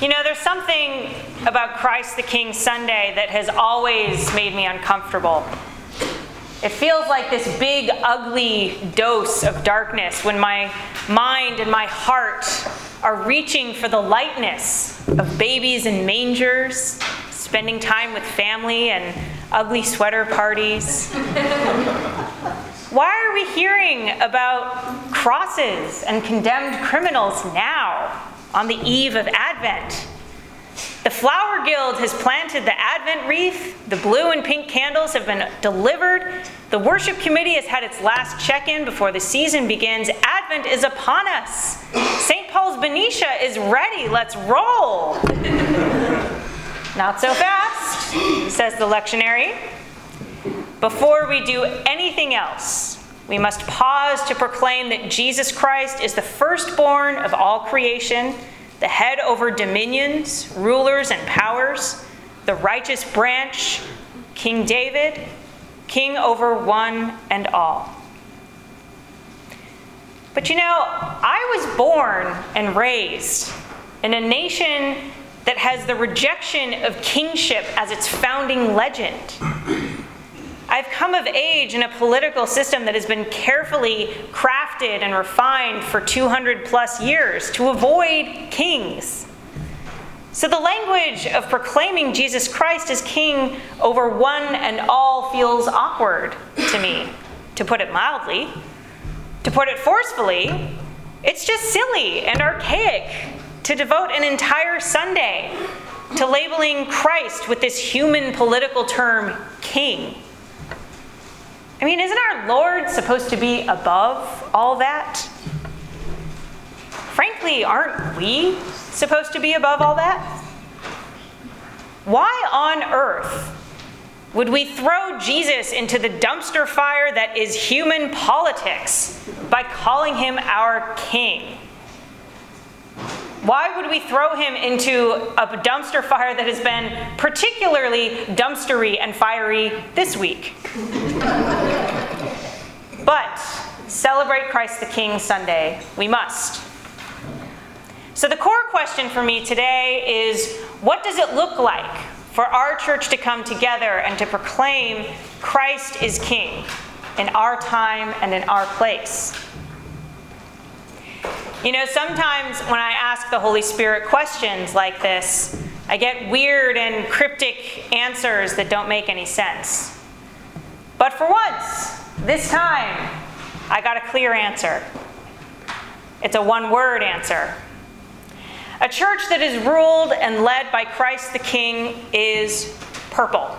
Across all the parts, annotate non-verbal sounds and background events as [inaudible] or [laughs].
You know, there's something about Christ the King Sunday that has always made me uncomfortable. It feels like this big, ugly dose of darkness when my mind and my heart are reaching for the lightness of babies in mangers, spending time with family, and ugly sweater parties. [laughs] Why are we hearing about crosses and condemned criminals now? On the eve of Advent. The Flower Guild has planted the Advent wreath. The blue and pink candles have been delivered. The worship committee has had its last check in before the season begins. Advent is upon us. St. Paul's Benicia is ready. Let's roll. Not so fast, says the lectionary. Before we do anything else, we must pause to proclaim that Jesus Christ is the firstborn of all creation, the head over dominions, rulers, and powers, the righteous branch, King David, king over one and all. But you know, I was born and raised in a nation that has the rejection of kingship as its founding legend. I've come of age in a political system that has been carefully crafted and refined for 200 plus years to avoid kings. So the language of proclaiming Jesus Christ as king over one and all feels awkward to me, to put it mildly. To put it forcefully, it's just silly and archaic to devote an entire Sunday to labeling Christ with this human political term, king. I mean, isn't our Lord supposed to be above all that? Frankly, aren't we supposed to be above all that? Why on earth would we throw Jesus into the dumpster fire that is human politics by calling him our king? Why would we throw him into a dumpster fire that has been particularly dumpstery and fiery this week? but celebrate Christ the King Sunday, we must. So, the core question for me today is what does it look like for our church to come together and to proclaim Christ is King in our time and in our place? You know, sometimes when I ask the Holy Spirit questions like this, I get weird and cryptic answers that don't make any sense. But for once, this time, I got a clear answer. It's a one word answer. A church that is ruled and led by Christ the King is purple.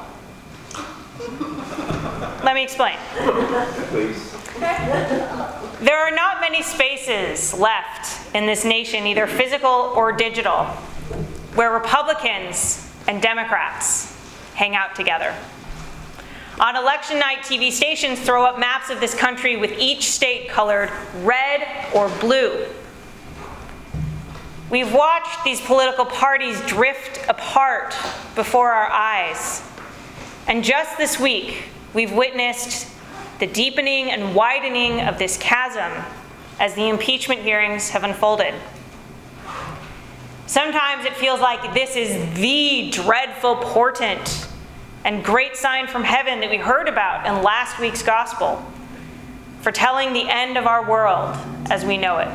Let me explain. Please. There are not many spaces left in this nation, either physical or digital, where Republicans and Democrats hang out together. On election night, TV stations throw up maps of this country with each state colored red or blue. We've watched these political parties drift apart before our eyes. And just this week, we've witnessed the deepening and widening of this chasm as the impeachment hearings have unfolded. Sometimes it feels like this is the dreadful portent and great sign from heaven that we heard about in last week's gospel, foretelling the end of our world as we know it.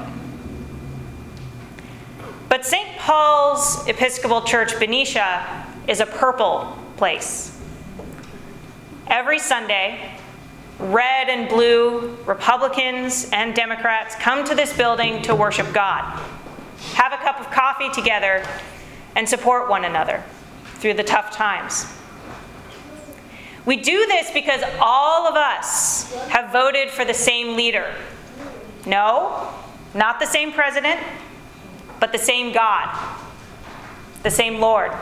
But St. Paul's Episcopal Church, Benicia, is a purple place. Every Sunday, red and blue, Republicans and Democrats come to this building to worship God, have a cup of coffee together, and support one another through the tough times. We do this because all of us have voted for the same leader. No, not the same president, but the same God, the same Lord.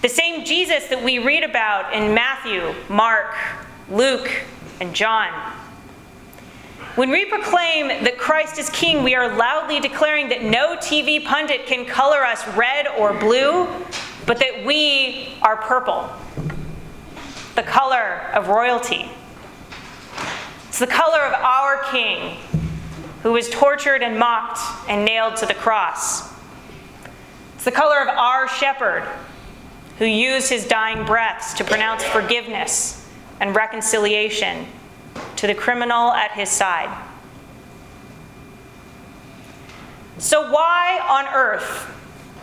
The same Jesus that we read about in Matthew, Mark, Luke, and John. When we proclaim that Christ is King, we are loudly declaring that no TV pundit can color us red or blue, but that we are purple, the color of royalty. It's the color of our King, who was tortured and mocked and nailed to the cross. It's the color of our shepherd who used his dying breaths to pronounce forgiveness and reconciliation to the criminal at his side. So, why on earth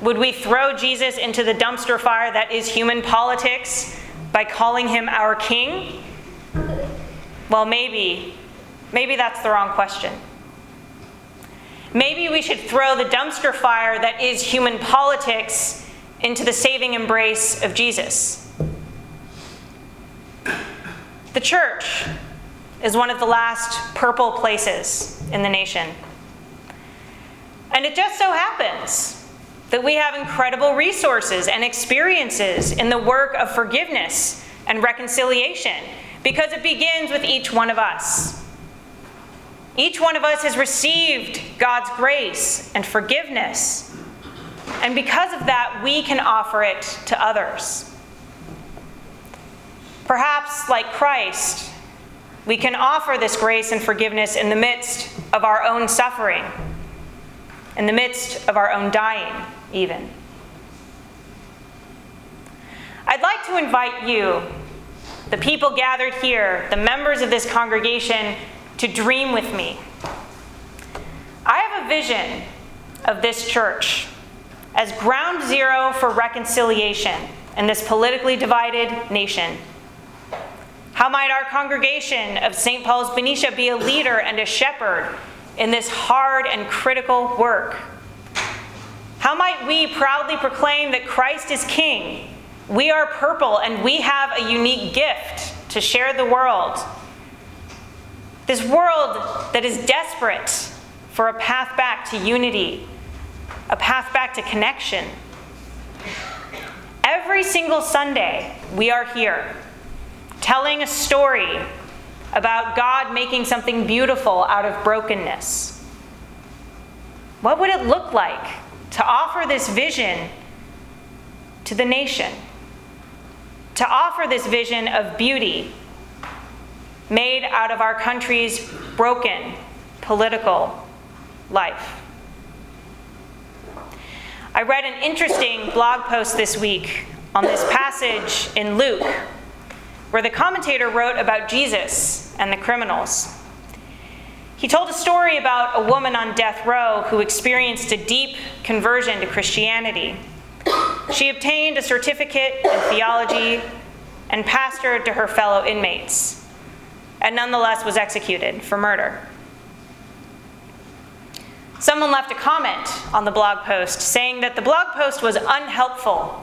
would we throw Jesus into the dumpster fire that is human politics by calling him our king? Well, maybe, maybe that's the wrong question. Maybe we should throw the dumpster fire that is human politics into the saving embrace of Jesus. The church is one of the last purple places in the nation. And it just so happens that we have incredible resources and experiences in the work of forgiveness and reconciliation because it begins with each one of us. Each one of us has received God's grace and forgiveness. And because of that, we can offer it to others. Perhaps, like Christ, we can offer this grace and forgiveness in the midst of our own suffering, in the midst of our own dying, even. I'd like to invite you, the people gathered here, the members of this congregation, to dream with me. I have a vision of this church as ground zero for reconciliation in this politically divided nation. How might our congregation of St. Paul's Benicia be a leader and a shepherd in this hard and critical work? How might we proudly proclaim that Christ is King? We are purple and we have a unique gift to share the world. This world that is desperate for a path back to unity, a path back to connection. Every single Sunday, we are here telling a story about God making something beautiful out of brokenness. What would it look like to offer this vision to the nation? To offer this vision of beauty made out of our country's broken political life. I read an interesting blog post this week on this passage in Luke where the commentator wrote about Jesus and the criminals. He told a story about a woman on death row who experienced a deep conversion to Christianity. She obtained a certificate in theology and pastored to her fellow inmates, and nonetheless was executed for murder. Someone left a comment on the blog post saying that the blog post was unhelpful,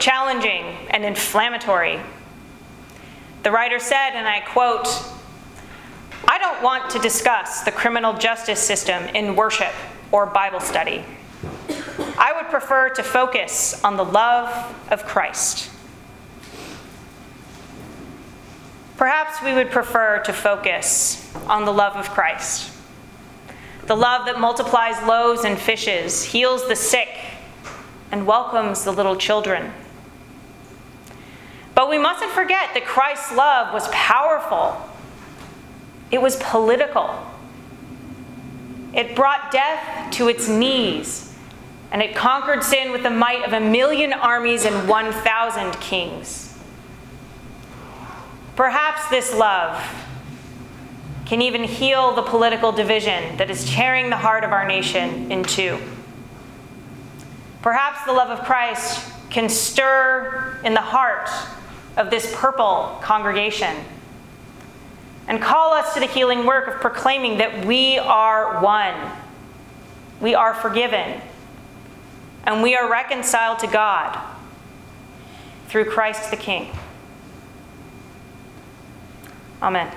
challenging, and inflammatory. The writer said, and I quote, I don't want to discuss the criminal justice system in worship or Bible study. I would prefer to focus on the love of Christ. Perhaps we would prefer to focus on the love of Christ. The love that multiplies loaves and fishes, heals the sick, and welcomes the little children. But we mustn't forget that Christ's love was powerful, it was political. It brought death to its knees, and it conquered sin with the might of a million armies and 1,000 kings. Perhaps this love can even heal the political division that is tearing the heart of our nation in two. Perhaps the love of Christ can stir in the heart of this purple congregation and call us to the healing work of proclaiming that we are one, we are forgiven, and we are reconciled to God through Christ the King. Amen.